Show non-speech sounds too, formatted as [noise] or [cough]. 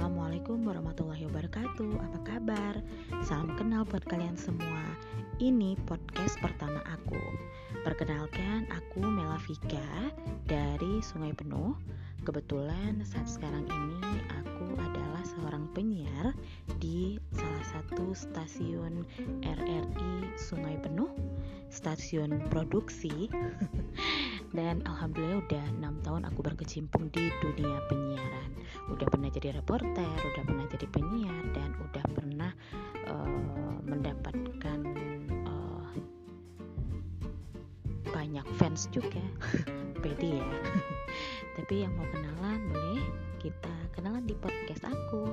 Assalamualaikum warahmatullahi wabarakatuh. Apa kabar? Salam kenal buat kalian semua. Ini podcast pertama aku. Perkenalkan aku Melavika dari Sungai Penuh. Kebetulan saat sekarang ini aku adalah seorang penyiar Di salah satu stasiun RRI Sungai Penuh Stasiun produksi. [laughs] Dan alhamdulillah udah 6 tahun aku berkecimpung di dunia penyiaran. Udah pernah jadi reporter, udah pernah jadi penyiar, dan udah pernah uh, mendapatkan uh, banyak fans juga. [laughs] Pede ya. [laughs] Tapi yang mau kenalan boleh kita kenalan di podcast aku.